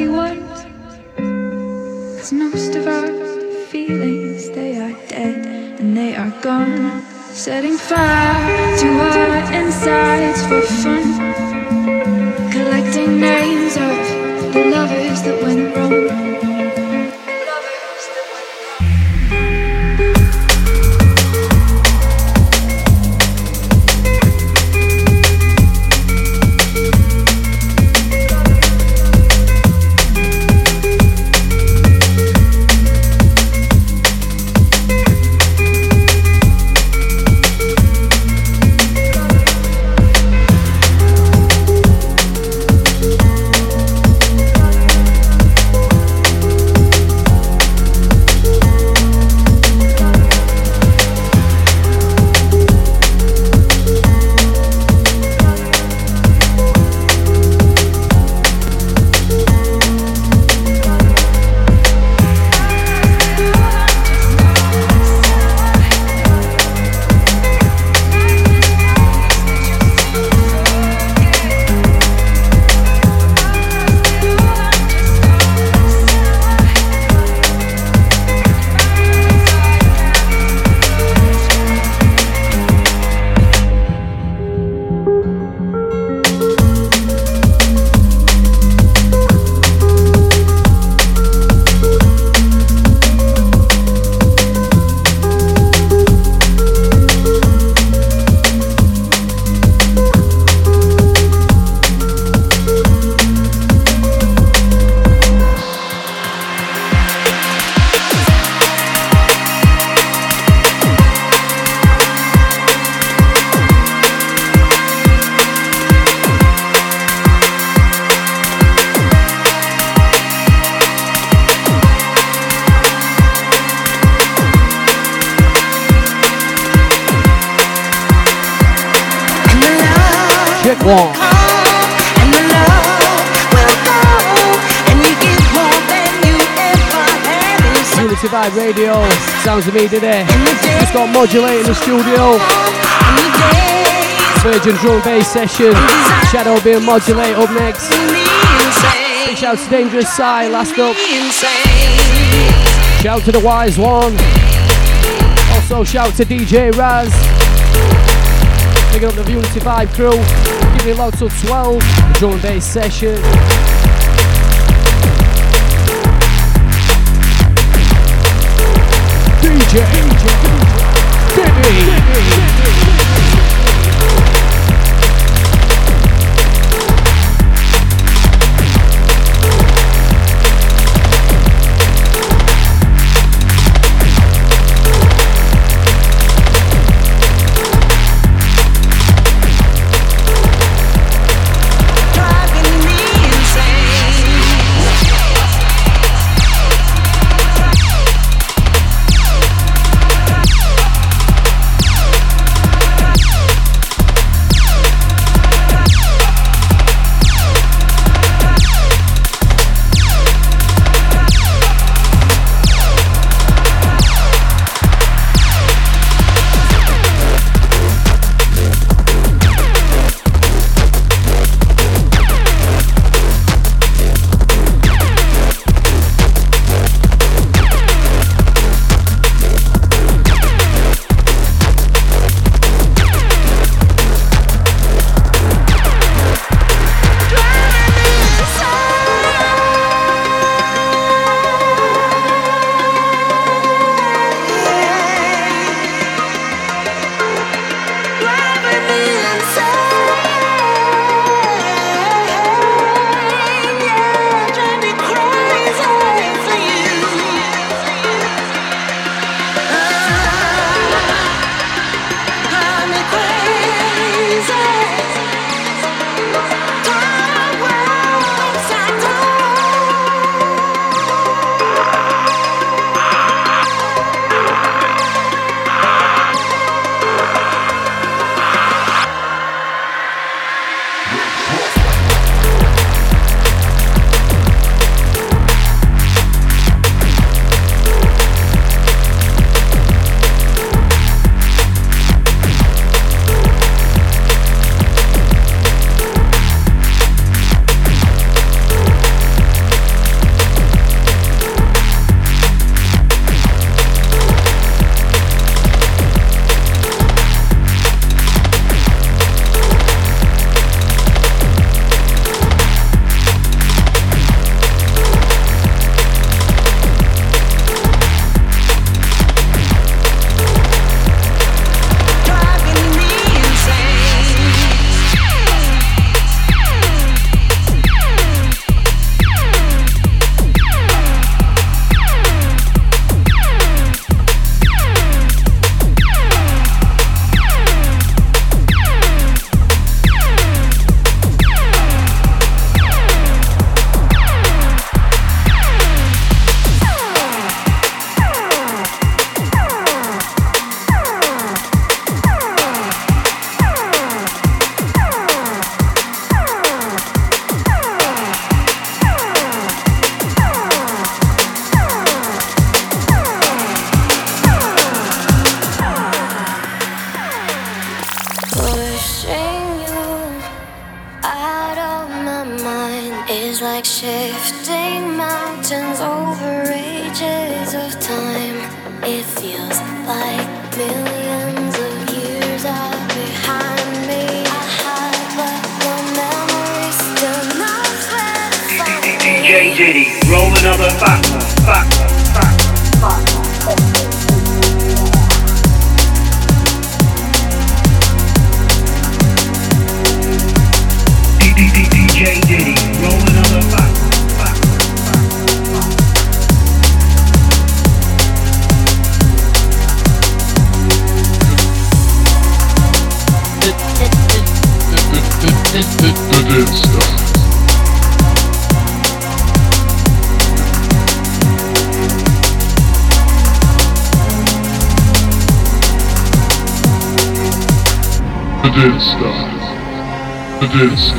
she. Cause most of our feelings, they are dead and they are gone. Setting fire to our insides for fun. Me today. Just got modulate in the studio. Virgin drum bass session. Shadow B n Modulate up next. Big shout to Dangerous Side last up. Shout to the Wise One. Also shout to DJ Raz. Picking up the Unity Vibe crew. Giving it loud till 12. The drum bass session.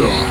Banda.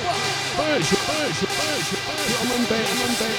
Drum and bass.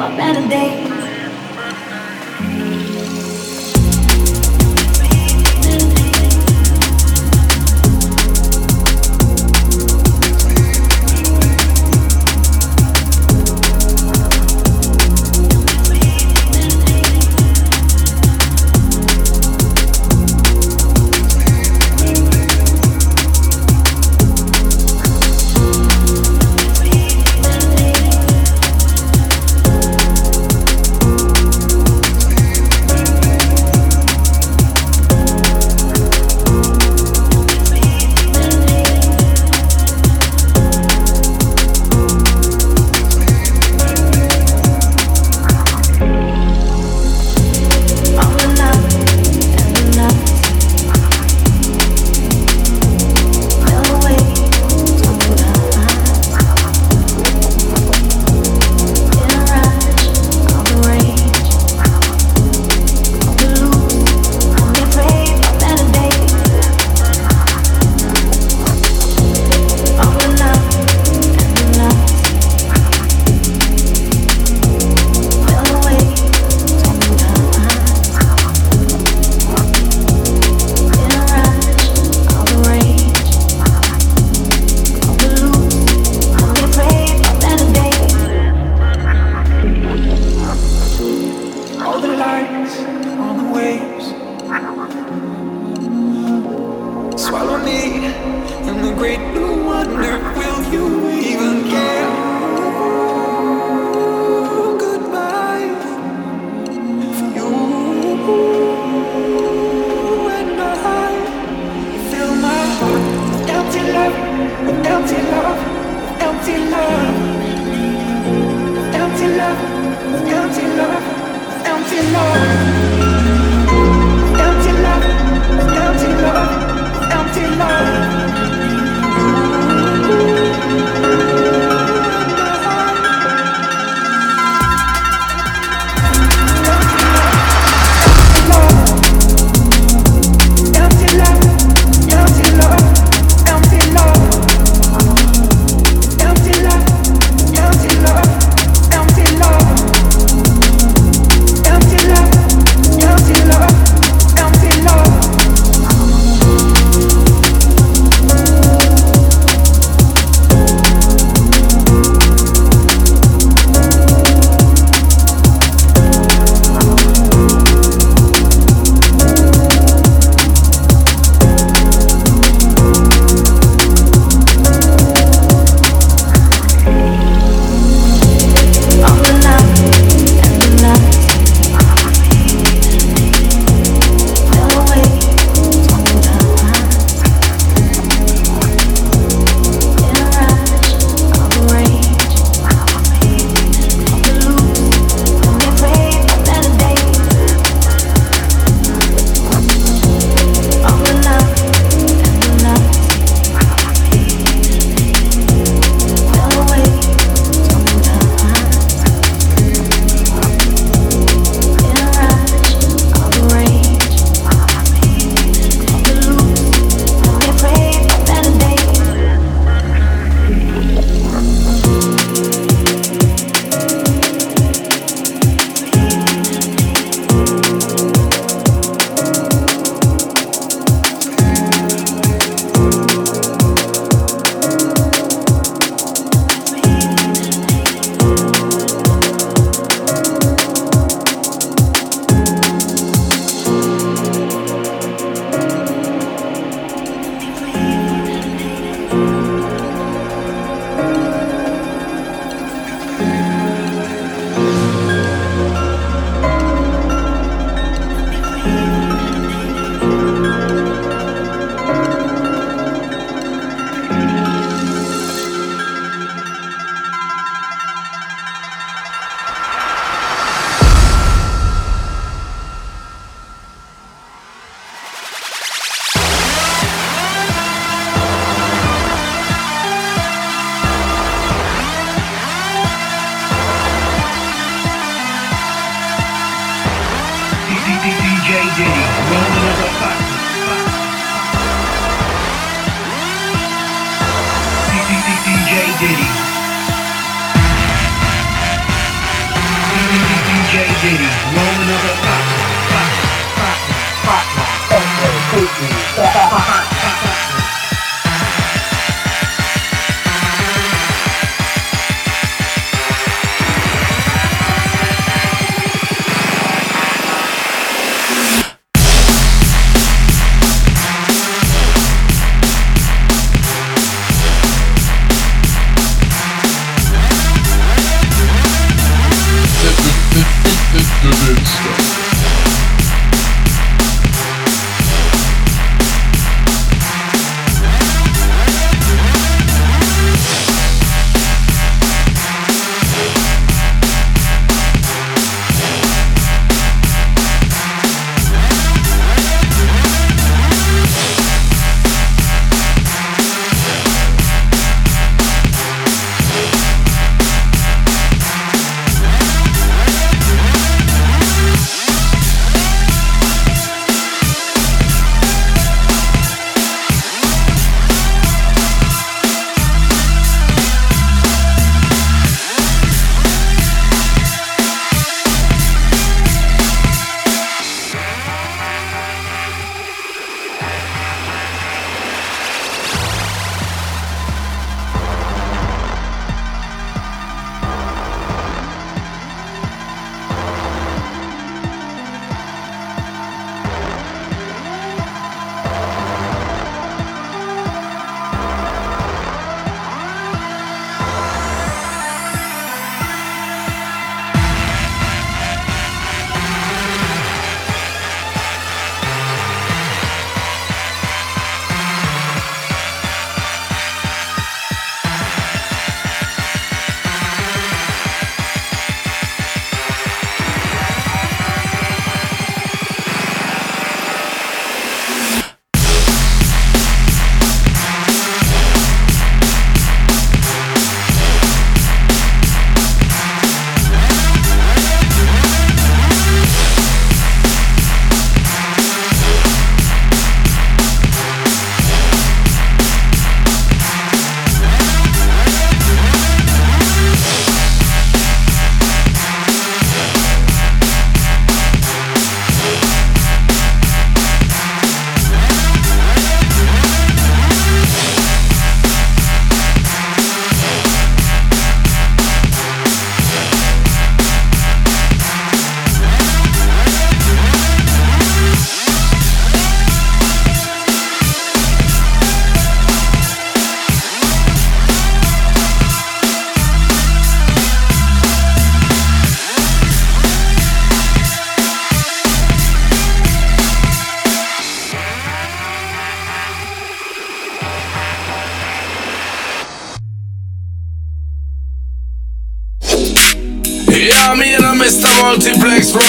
For better days.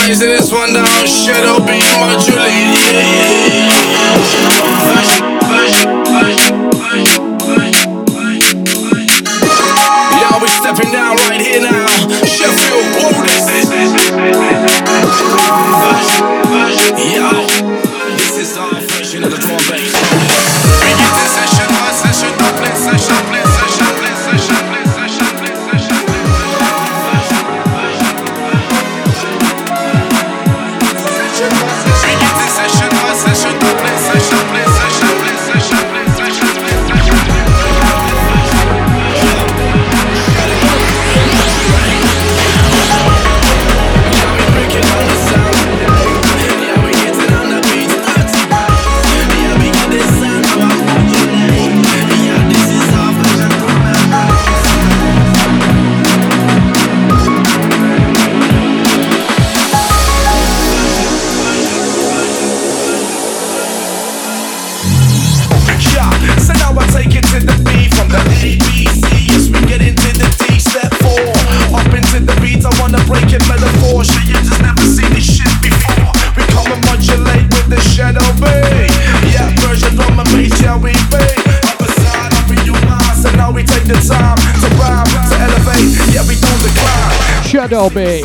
eyes in this one down. Shadow be my Juliet. Yeah. Shelby.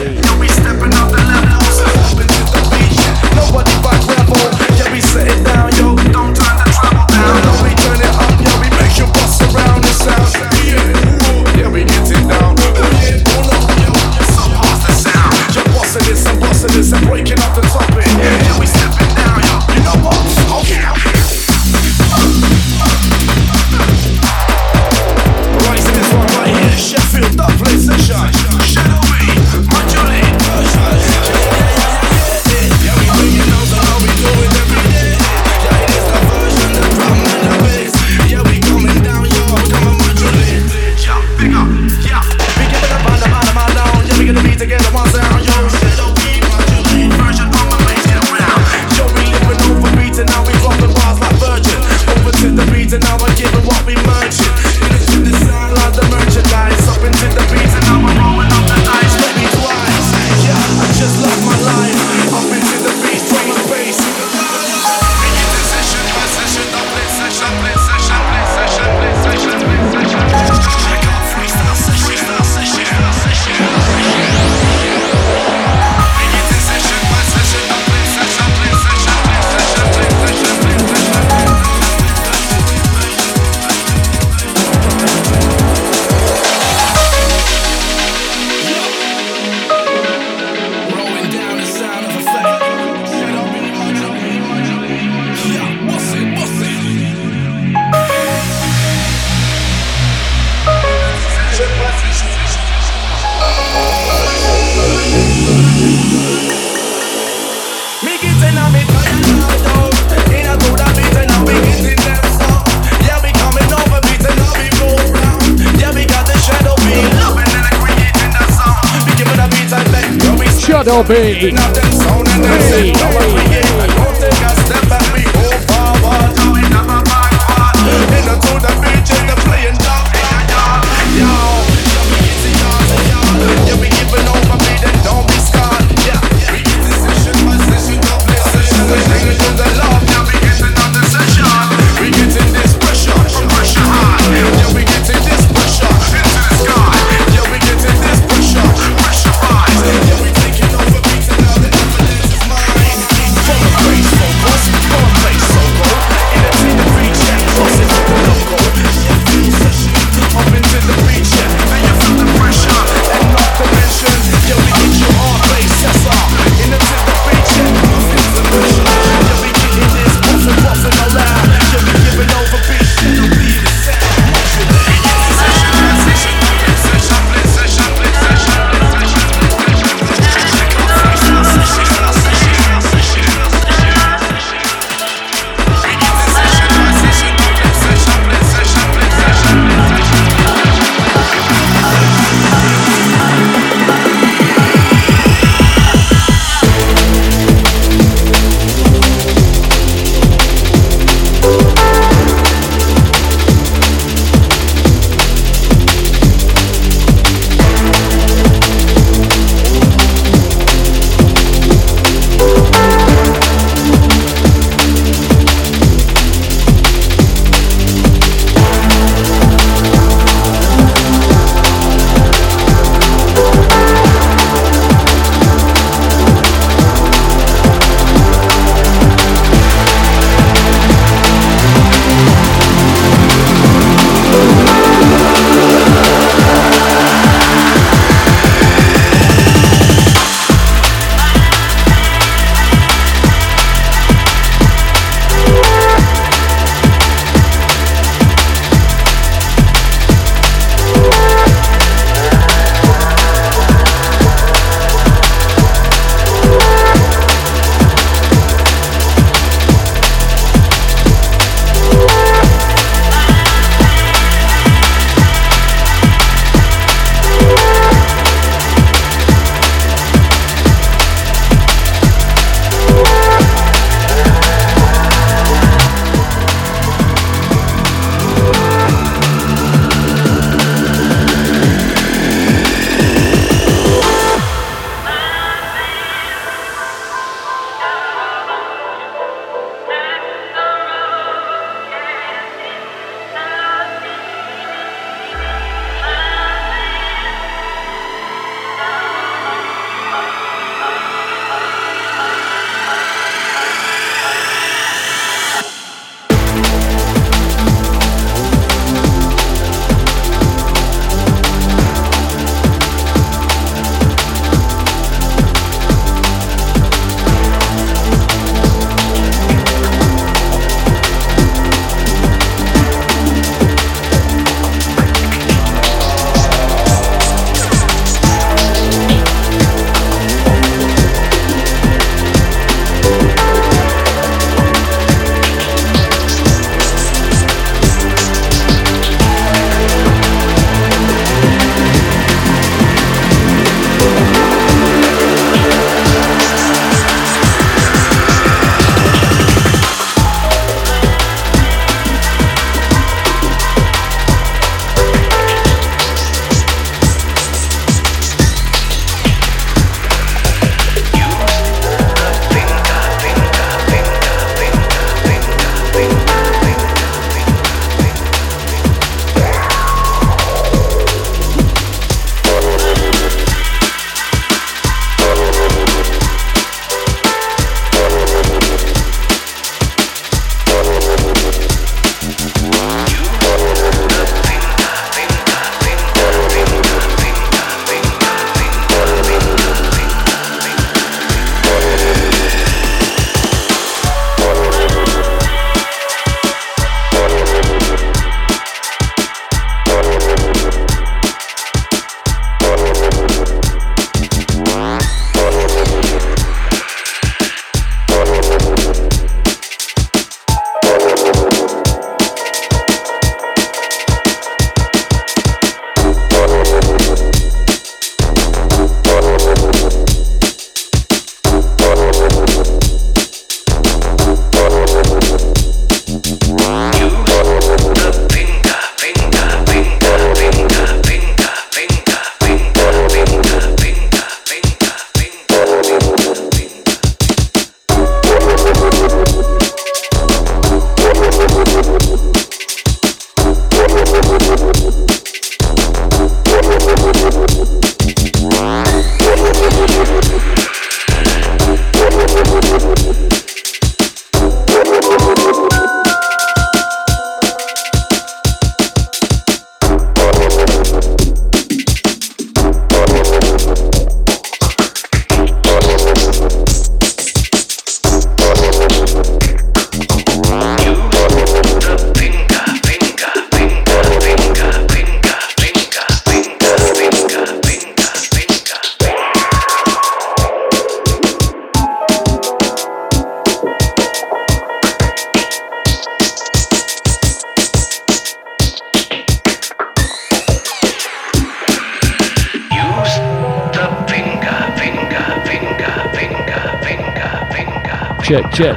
Check, check.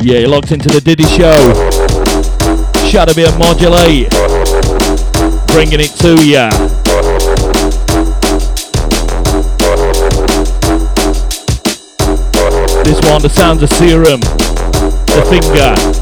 Yeah, you're locked into the DIDI Show. Shadow and Modulate. Bringing it to ya. This one, the sounds of serum. The finger.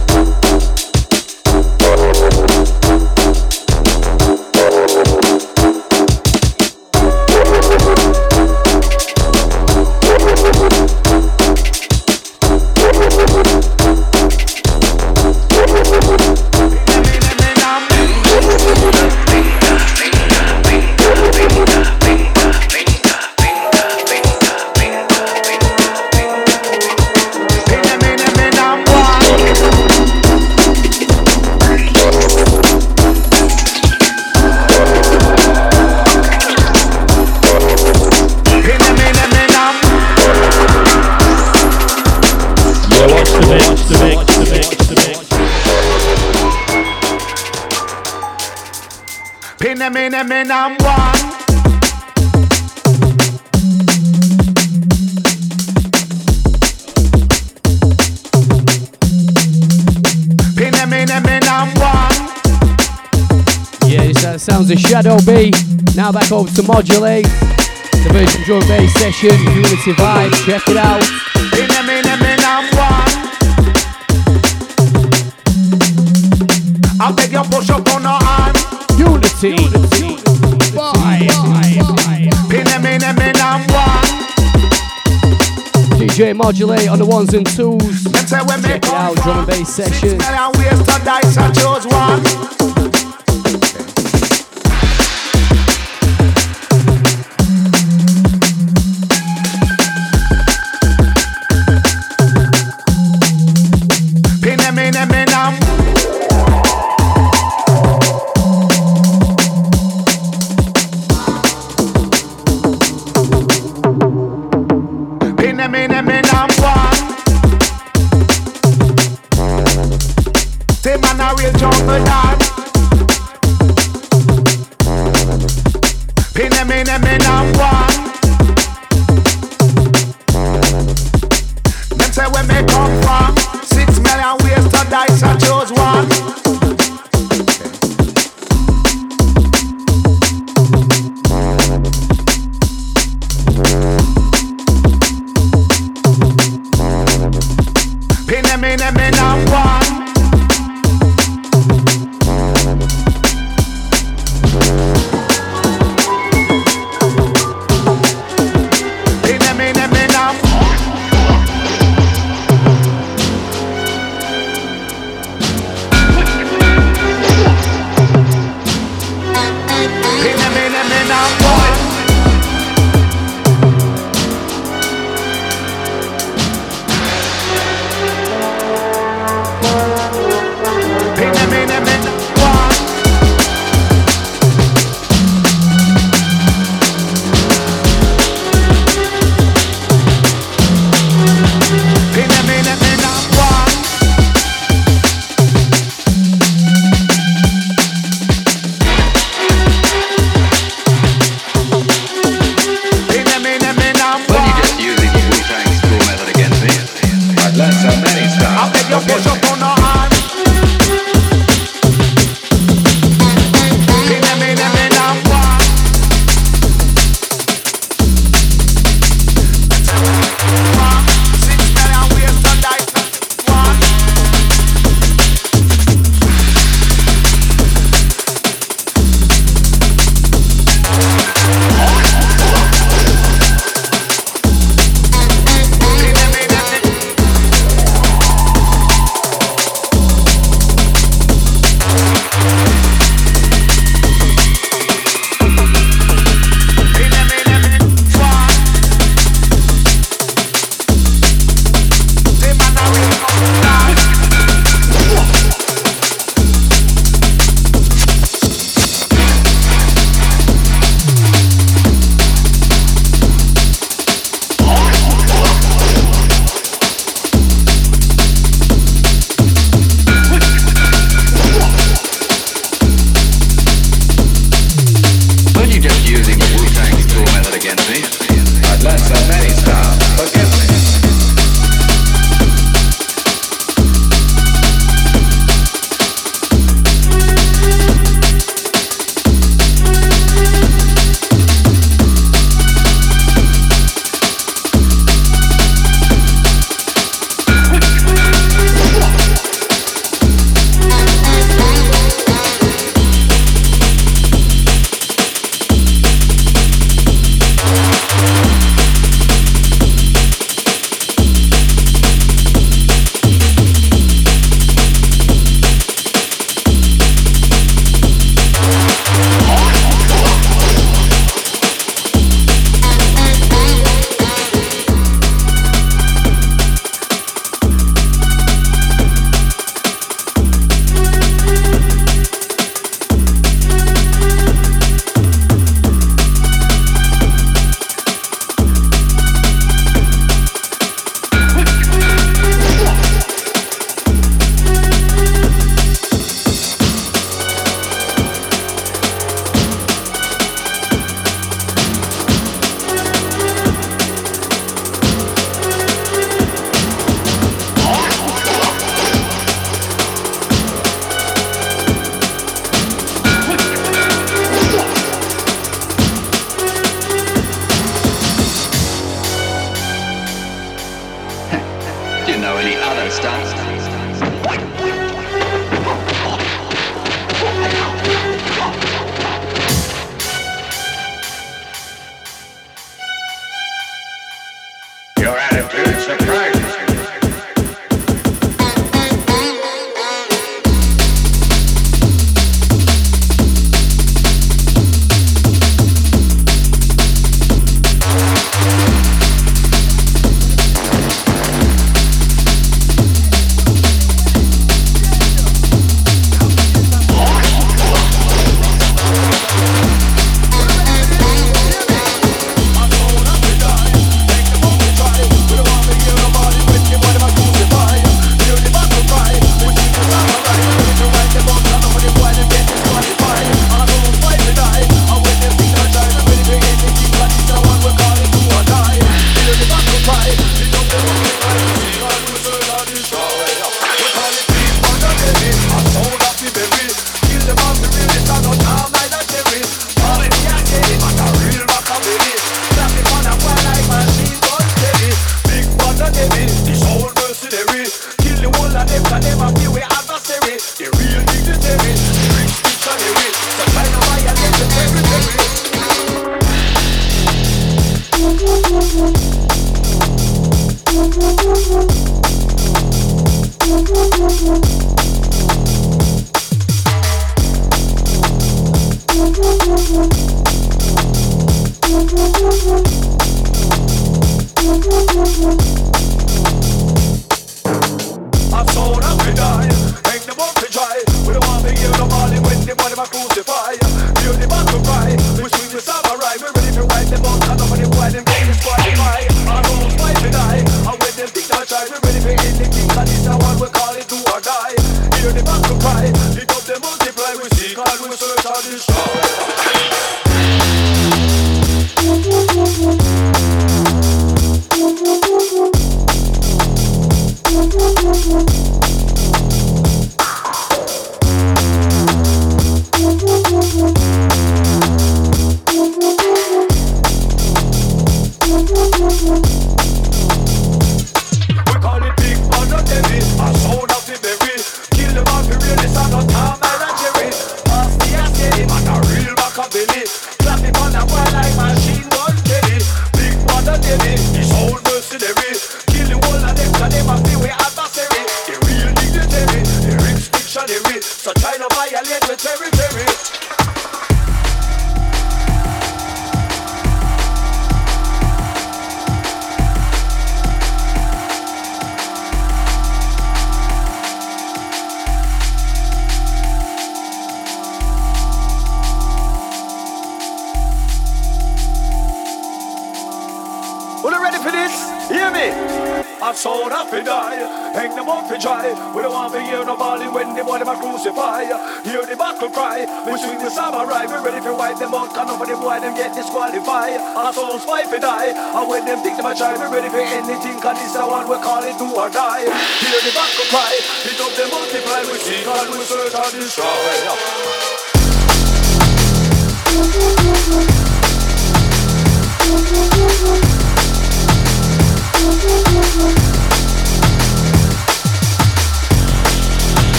Sounds of Shadow B. Now back over to Modulate. The version drum bass session, Unity Vibe, check it out. I'm one. I beg you push up on the arm. Unity. Unity. DJ Modulate on the ones and twos. Check it out, drum and bass session.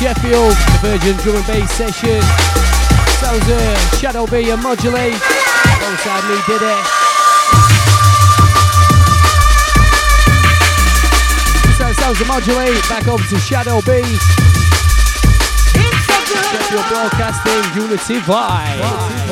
Sheffield, the Version Drum and Bass session. Sounds uh, Shadow B and Modulate. Alongside me DIDI. So sounds of Modulate. Back over to Shadow B. Sheffield Broadcasting Unity Vibe.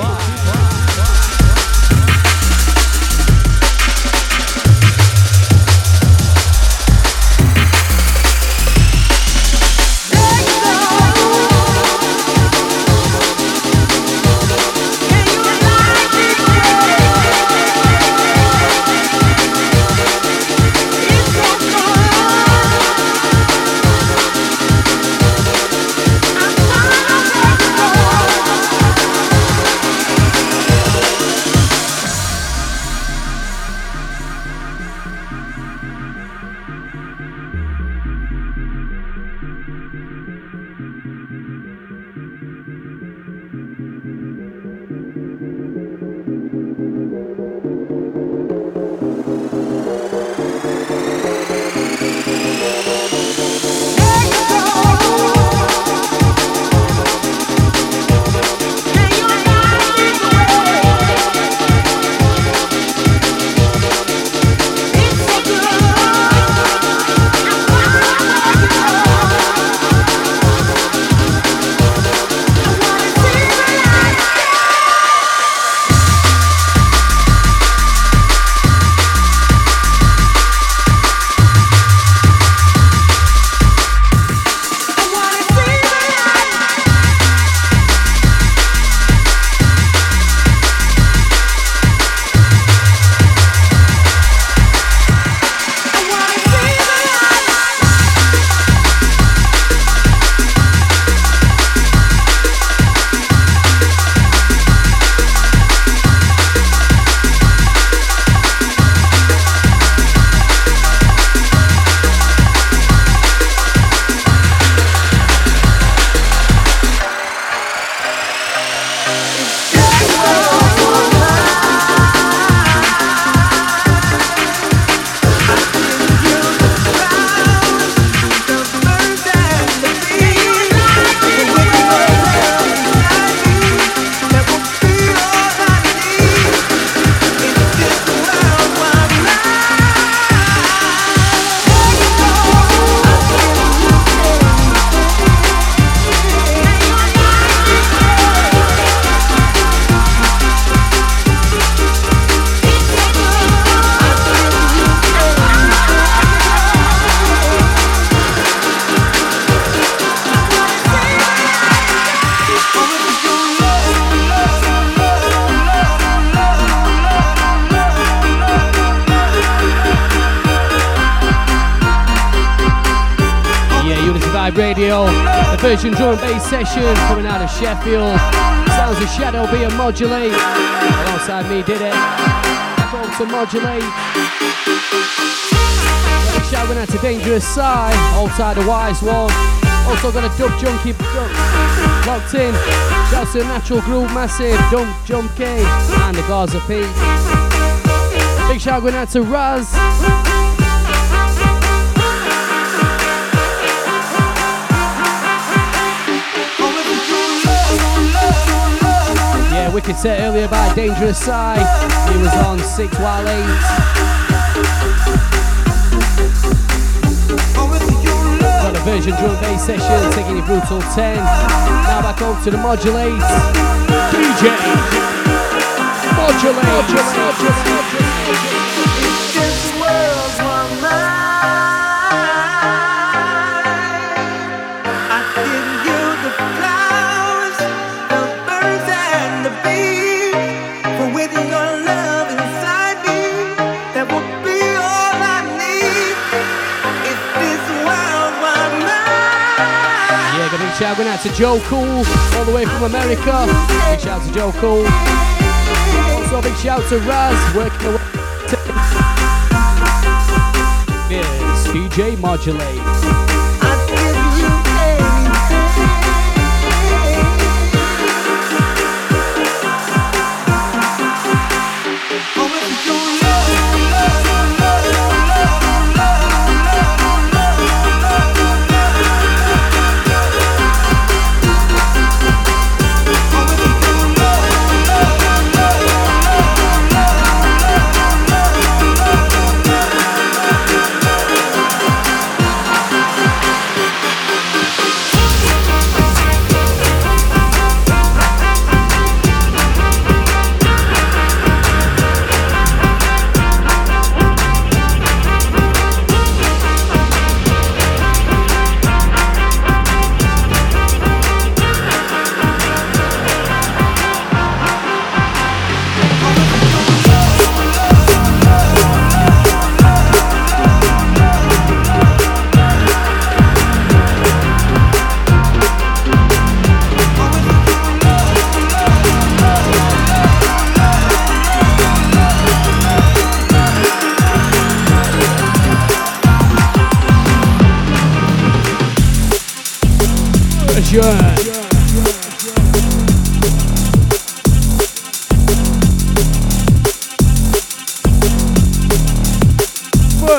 Yeah, Version Drum and Bass session coming out of Sheffield. Sounds of Shadow B Modulate. Alongside me DIDI. Back on to Modulate. Big shout out to Dangerous Side, alongside the Wise One. Also got a Dub Junkie locked in. Shouts to Natural Groove Massive, Dump Jump King, and the Gaza P. Big shout going out to Raz. Wicked set earlier by Dangerous Side. He was on 6 while 8. Got a version drum bass session taking you brutal 10. Now back over to the modulate. DJ Modulate. This shout going out to Joe Cool, all the way from America. Big shout to Joe Cool. Also, big shout to Raz, working away. Yes, DJ Modulate.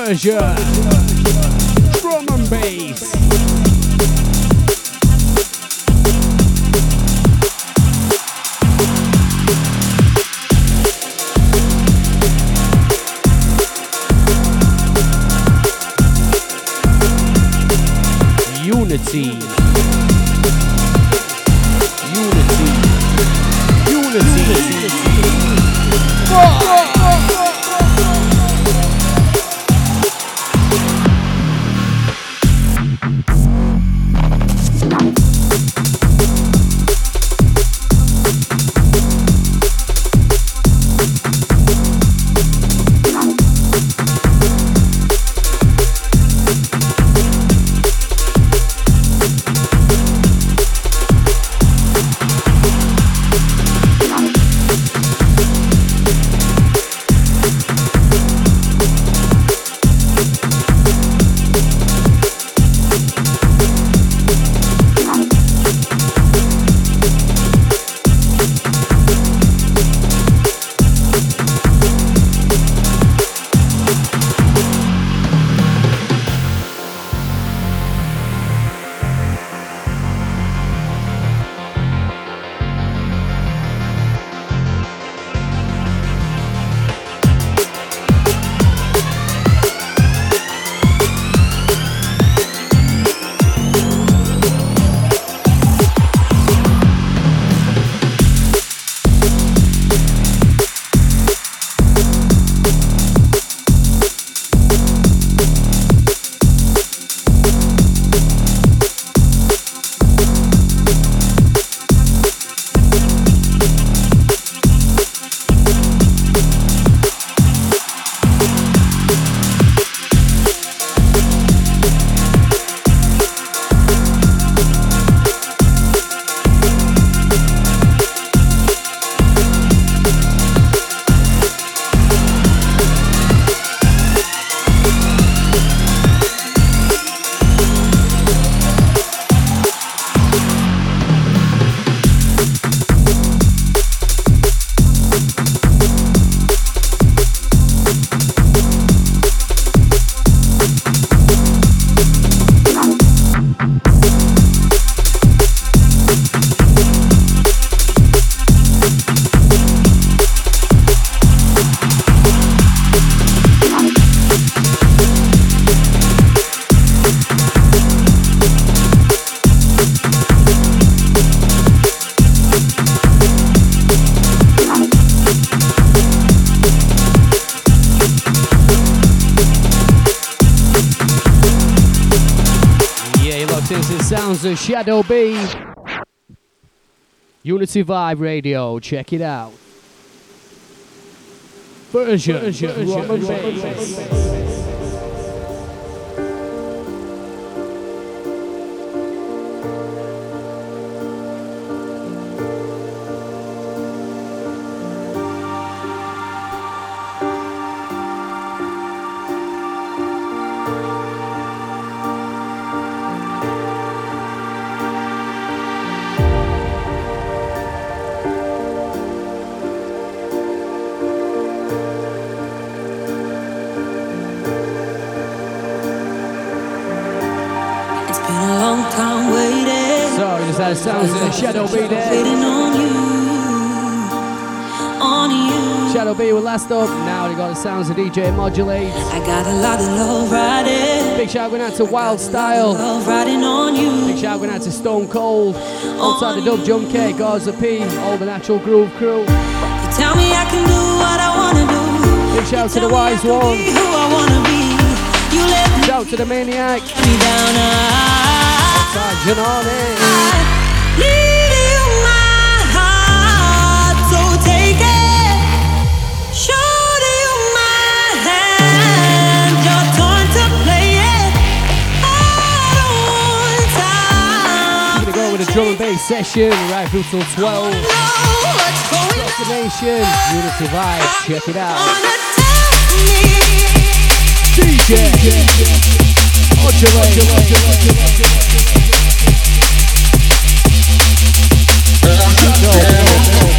Version. Drum and bass. Sounds of Shadow B. Unity Vibe Radio, check it out. Version, version, version, version it sounds in Shadow B there. On you, on you. Shadow B with last up. Now they got the sounds of DJ Modulate. I got a lot of love riding, Big shout going out to Wild Style. love riding on you. Big shout going out to Stone Cold. Outside the Dub Junkie, Gaza P, all the Natural Groove crew. You tell me I can do what I wanna do. Big shout to the Wise One. be who I wanna be. You let me Shout to the Maniac. me down. Session right through till 12. Know what's going. Destination, Unity Vibe, check it out. Wanna tell me.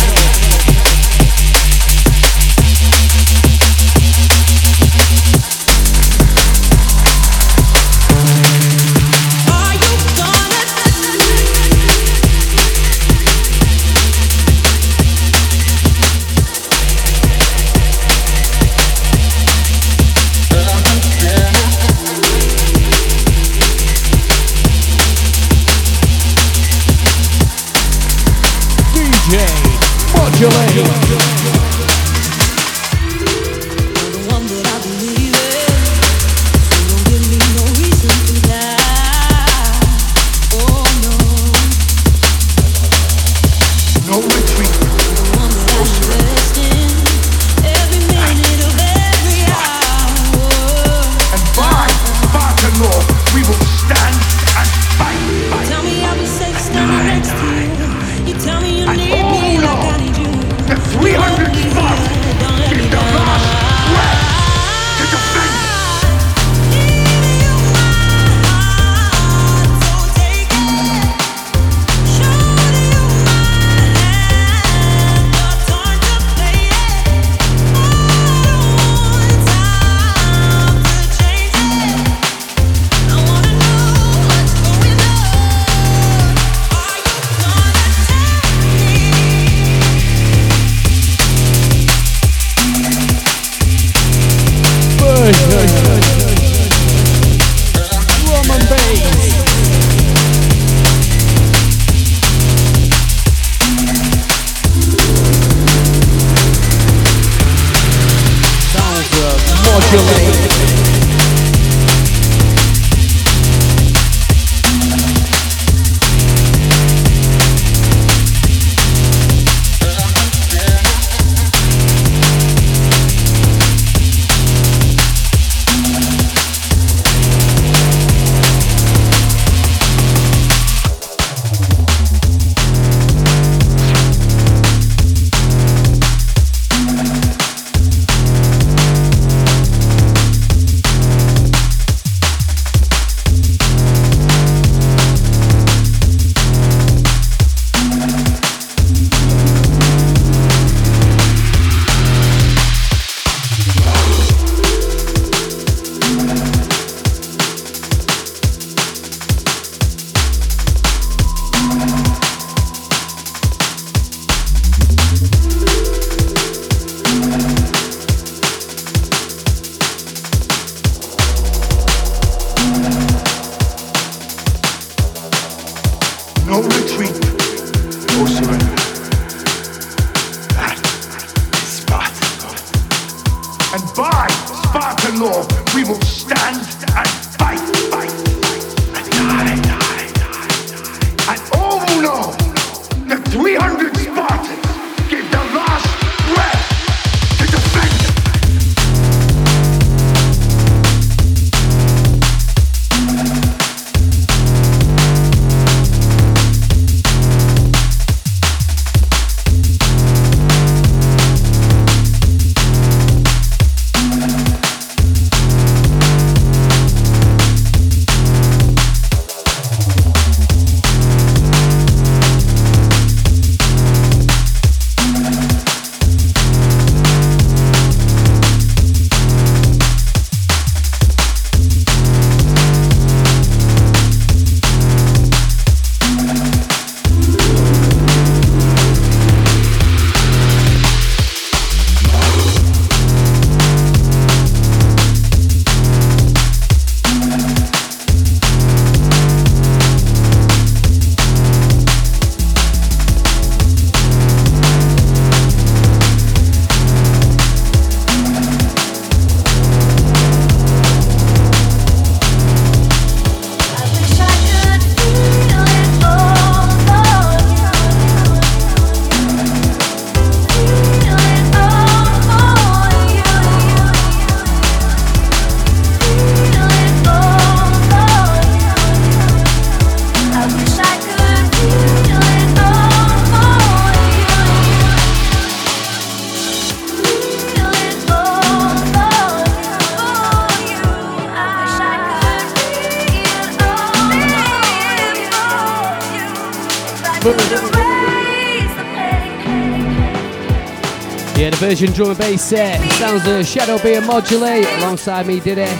version drum and bass set. Sounds of Shadow B n Modulate alongside me, DIDI?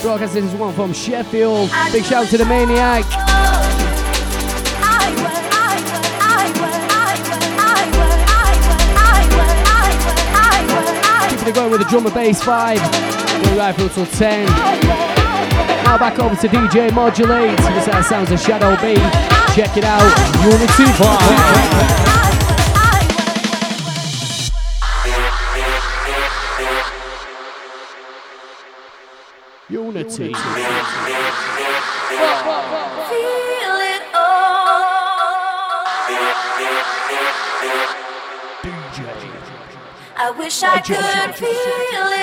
Broadcast this one from Sheffield. Big shout to the Maniac. Keep it going with the drum and bass vibe. Going right through till 10. Now back over to DJ Modulate. This is sounds of Shadow B. Check it out. Unity Vibe. Wish I could feel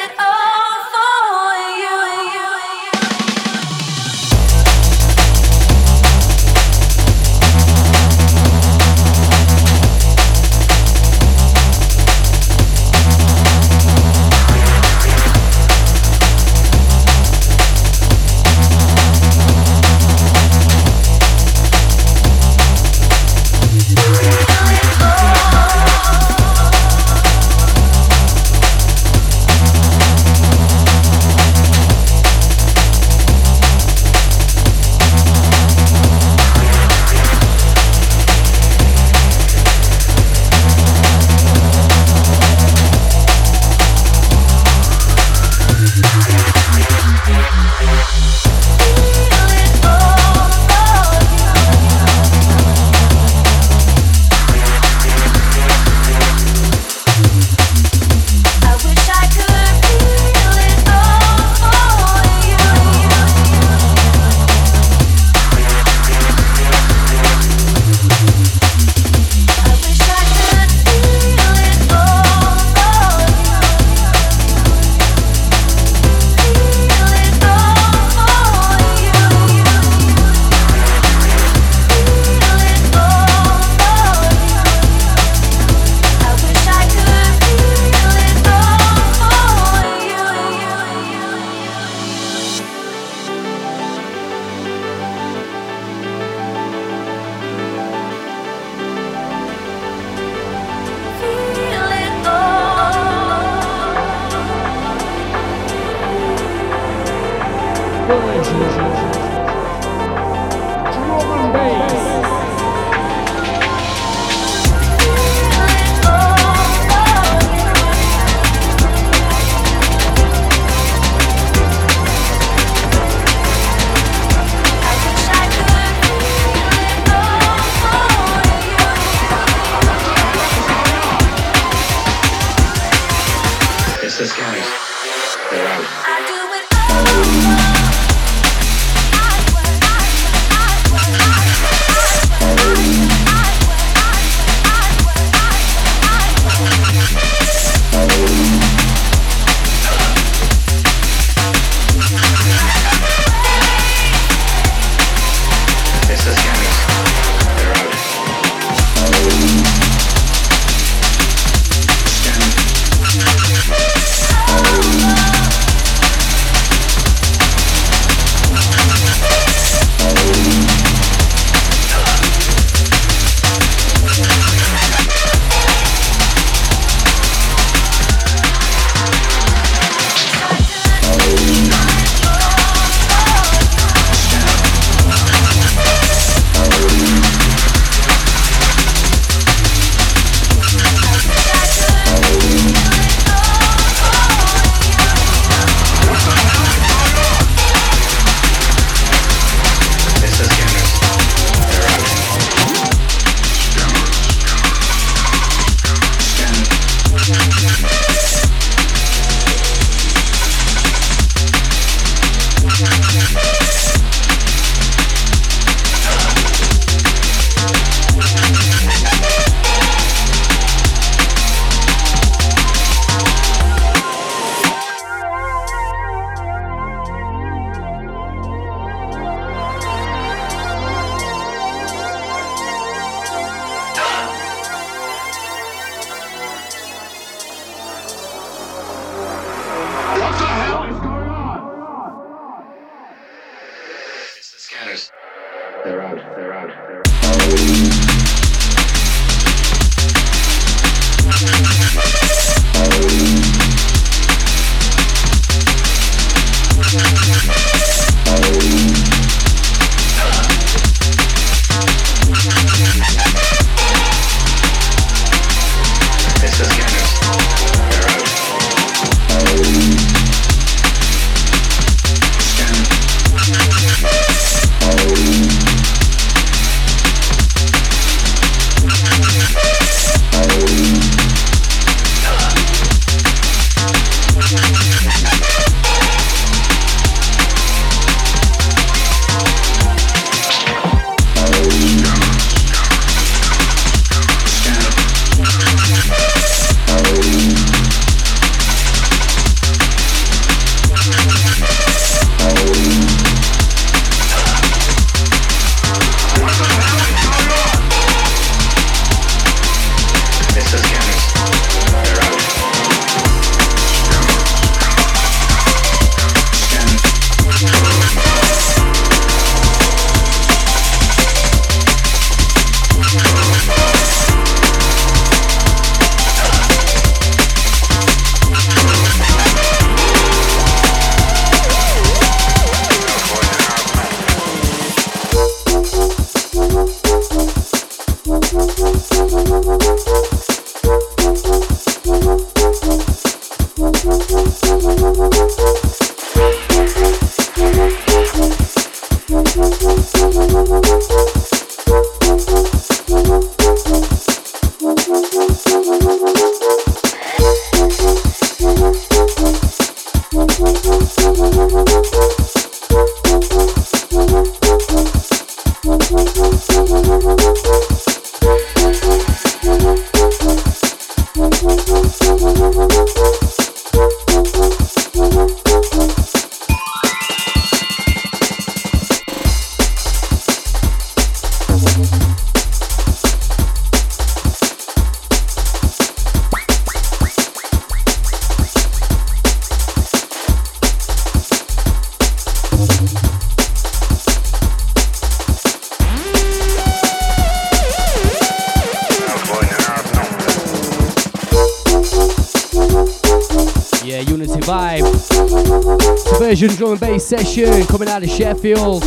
session coming out of Sheffield.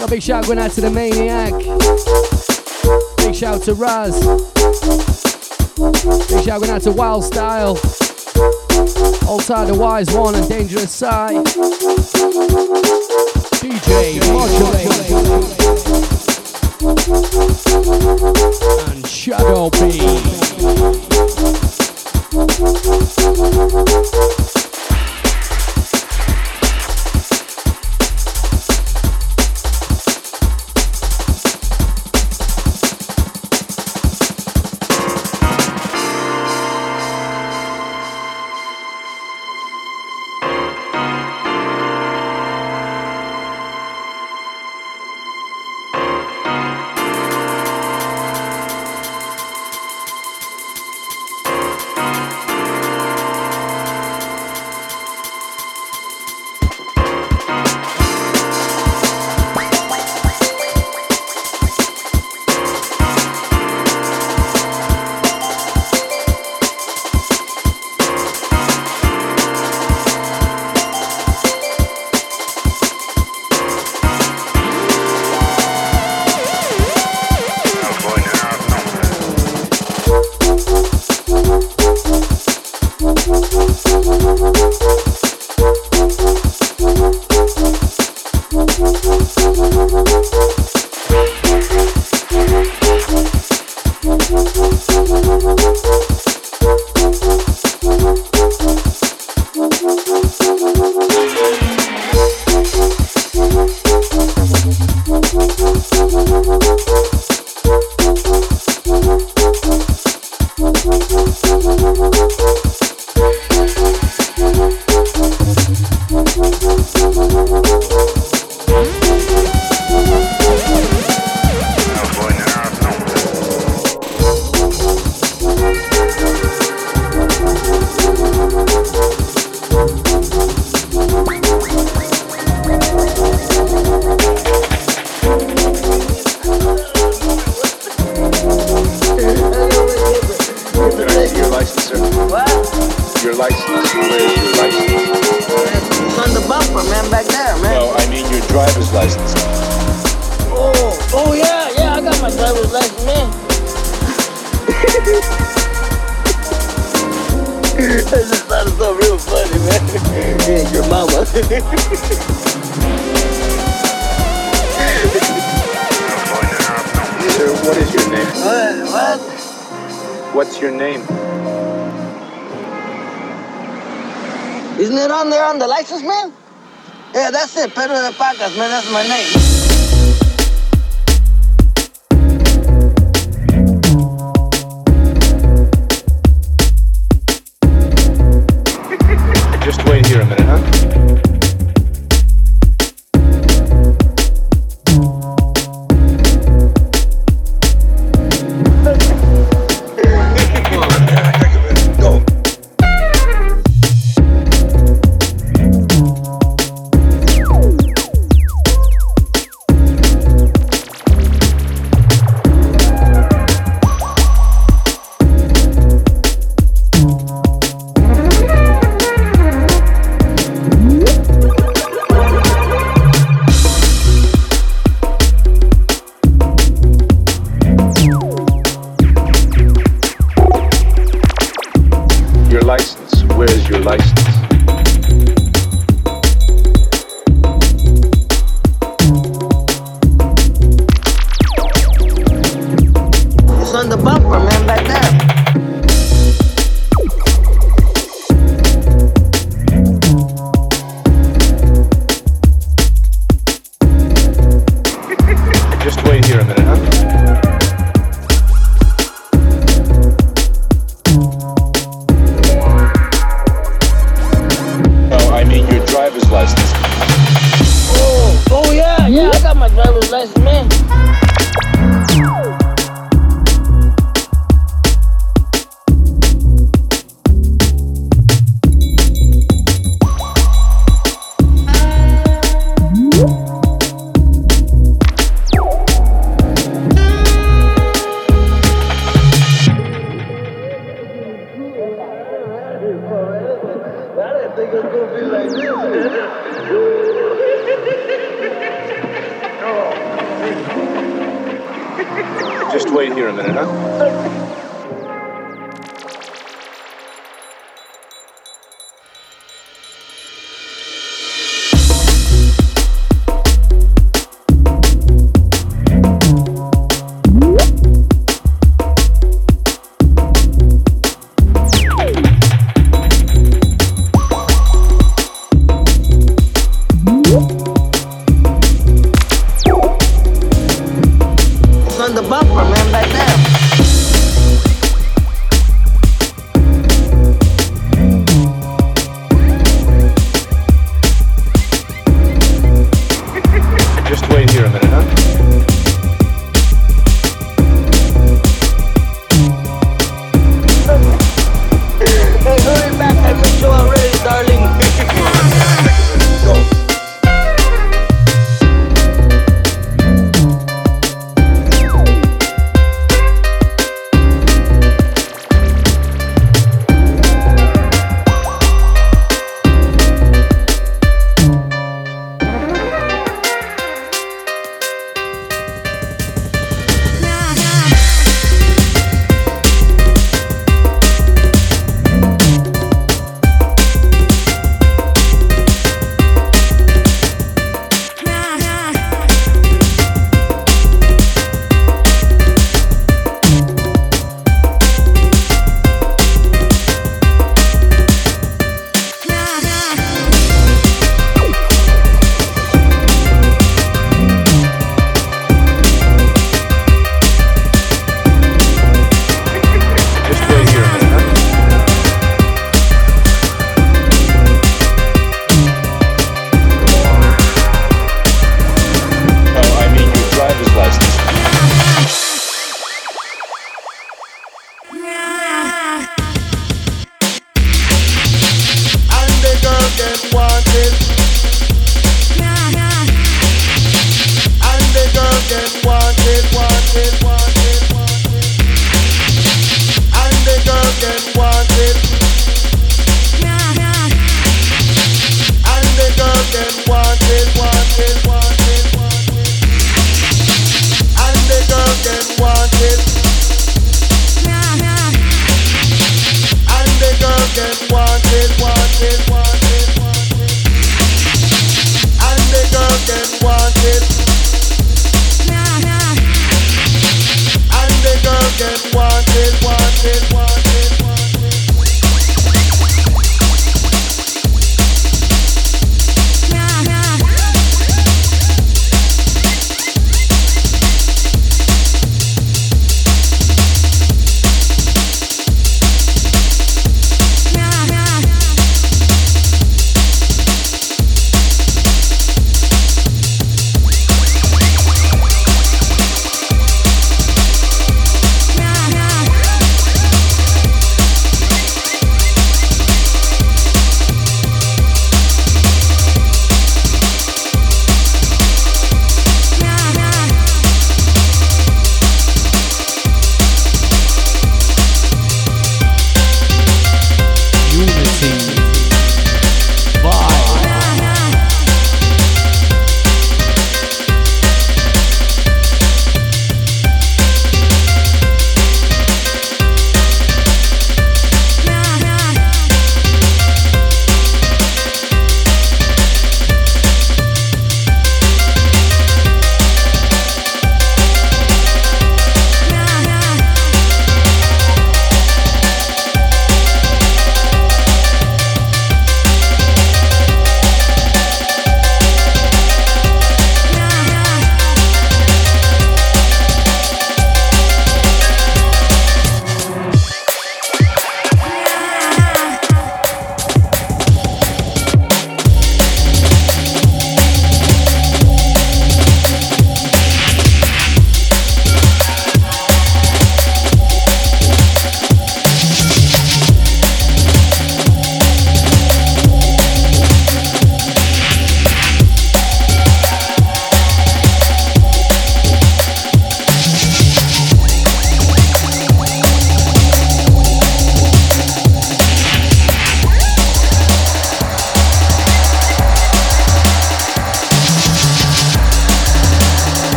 A big shout going out to the Maniac. Big shout to Raz. Big shout going out to Wild Style. Altar the Wise One and Dangerous Side. DJ Modulate. And Shadow B.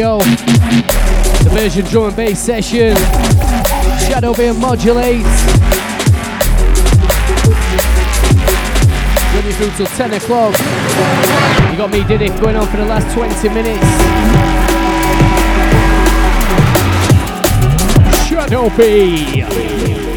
Radio, the version drum and bass session, Shadow B n Modulate. Running through till 10 o'clock. You got me, DIDI, going on for the last 20 minutes. Shadow.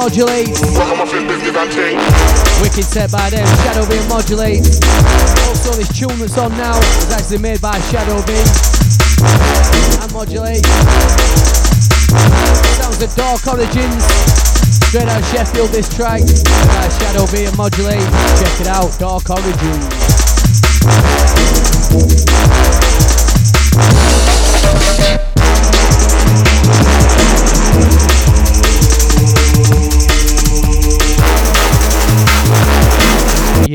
Modulates. Wicked set by them, Shadow B n Modulates. Also, this tune that's on now is actually made by Shadow B and Modulate. Sounds of Dark Origins. Straight out of Sheffield, this track by Shadow B and Modulate. Check it out, Dark Origins.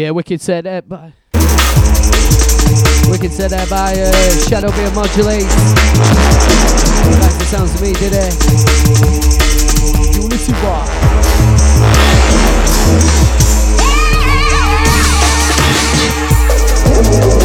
yeah, Wicked said that. by. Wicked said that. by uh, Shadow B n Modulate. That's the sounds of me, DIDI? Unity Bar. Yeah!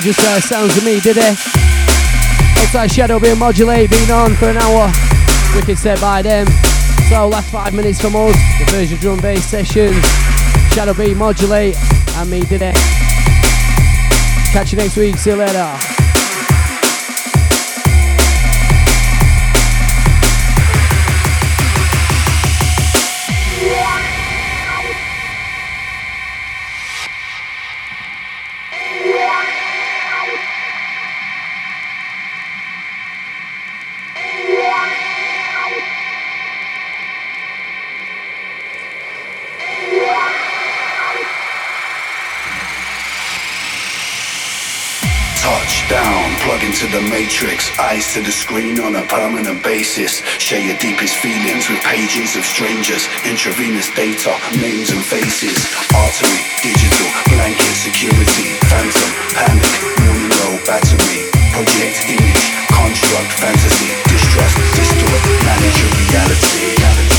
Just uh, sounds to me, DIDI? Outside Shadow B n Modulate, being on for an hour. Wicked set by them. So, last five minutes from us, the version drum bass session. Shadow B, modulate, and me DIDI. Catch you next week. See you later. To the screen on a permanent basis. Share your deepest feelings with pages of strangers, intravenous data, names and faces. Artery, digital, blanket security, phantom, panic, morning roll, battery, project, image, construct, fantasy, distrust, distort, manage your reality.